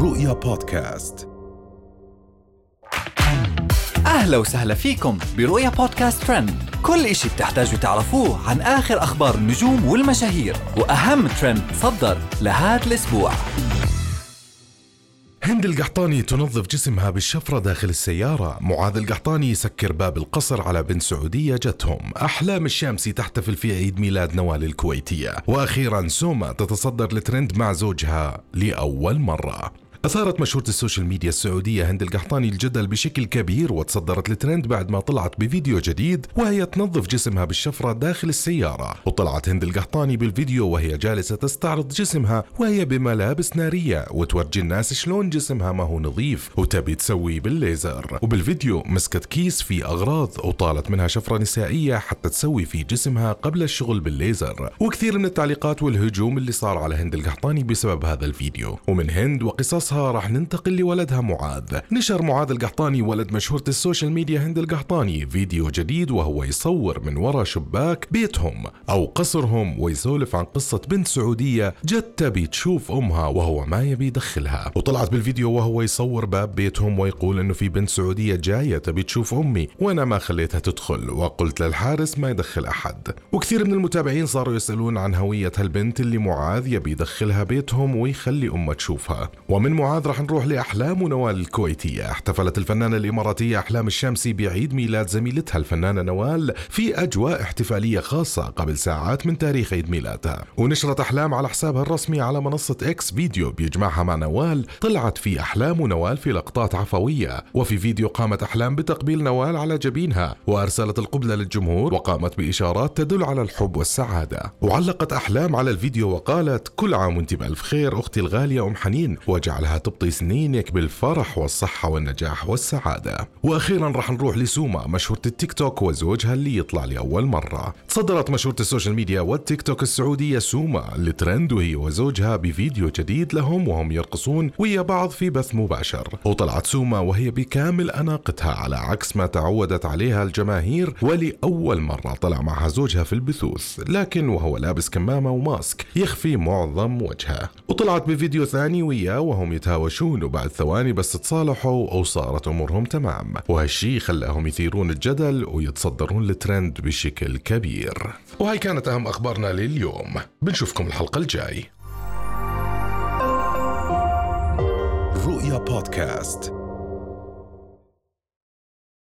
رؤيا بودكاست. أهلا وسهلا فيكم برؤيا بودكاست ترند. كل إشي بتحتاجوا تعرفوه عن آخر أخبار النجوم والمشاهير وأهم ترند صدر لهذا الأسبوع. هند القحطاني تنظف جسمها بالشفرة داخل السيارة. معاذ القحطاني يسكر باب القصر على بنت سعودية جتهم. أحلام الشامسي تحتفل في عيد ميلاد نوال الكويتية. وأخيرا سوما تتصدر الترند مع زوجها لأول مرة. أثارت مشهورة social media السعودية هند القحطاني الجدل بشكل كبير وتصدرت الترند بعد ما طلعت بفيديو جديد وهي تنظف جسمها بالشفرة داخل السيارة. وطلعت هند القحطاني بالفيديو وهي جالسة تستعرض جسمها وهي بملابس نارية وتورجي الناس شلون جسمها ما هو نظيف وتبي تسوي بالليزر. وبالفيديو مسكت كيس فيه أغراض وطالت منها شفرة نسائية حتى تسوي في جسمها قبل الشغل بالليزر. وكثير من التعليقات والهجوم اللي صار على هند القحطاني بسبب هذا الفيديو. ومن هند وقصصها راح ننتقل لولدها معاذ. نشر معاذ القحطاني ولد مشهورة social media هند القحطاني. فيديو جديد وهو يصور من وراء شباك بيتهم أو قصرهم ويسولف عن قصة بنت سعودية جت تبي تشوف أمها وهو ما يبي يدخلها. وطلعت بالفيديو وهو يصور باب بيتهم ويقول إنه في بنت سعودية جاية تبي تشوف أمي وأنا ما خليتها تدخل. وقلت للحارس ما يدخل أحد. وكثير من المتابعين صاروا يسألون عن هوية هالبنت اللي معاذ يبي يدخلها بيتهم ويخلي أمها تشوفها. ومن معاذ راح نروح لأحلام ونوال الكويتية. احتفلت الفنانة الإماراتية أحلام الشامسي بعيد ميلاد زميلتها الفنانة نوال في أجواء احتفالية خاصة قبل ساعات من تاريخ عيد ميلادها. ونشرت أحلام على حسابها الرسمي على منصة إكس فيديو بيجمعها مع نوال. طلعت في أحلام ونوال في لقطات عفوية. وفي فيديو قامت أحلام بتقبيل نوال على جبينها. وأرسلت القبلة للجمهور وقامت بإشارات تدل على الحب والسعادة. وعلقت أحلام على الفيديو وقالت كل عام وأنت بألف خير أختي الغالية أم حنين. وجعلها تبطي سنينك بالفرح والصحة والنجاح والسعادة. وأخيرا راح نروح لسوما مشهورة التيك توك وزوجها اللي يطلع لأول مرة. تصدرت مشهورة social media والتيك توك السعودية سوما الترند وهي وزوجها بفيديو جديد لهم وهم يرقصون ويا بعض في بث مباشر. وطلعت سوما وهي بكامل أناقتها على عكس ما تعودت عليها الجماهير ولأول مرة طلع معها زوجها في البثوث. لكن وهو لابس كمامة وماسك يخفي معظم وجهه. وطلعت بفيديو ثاني وياه وهم يتهاوشون وبعد ثواني بس تصالحوا وصارت أمورهم تمام. وهالشي خلاهم يثيرون الجدل ويتصدرون الترند بشكل كبير. وهي كانت أهم أخبارنا لليوم. بنشوفكم الحلقة الجاي. رؤيا بودكاست.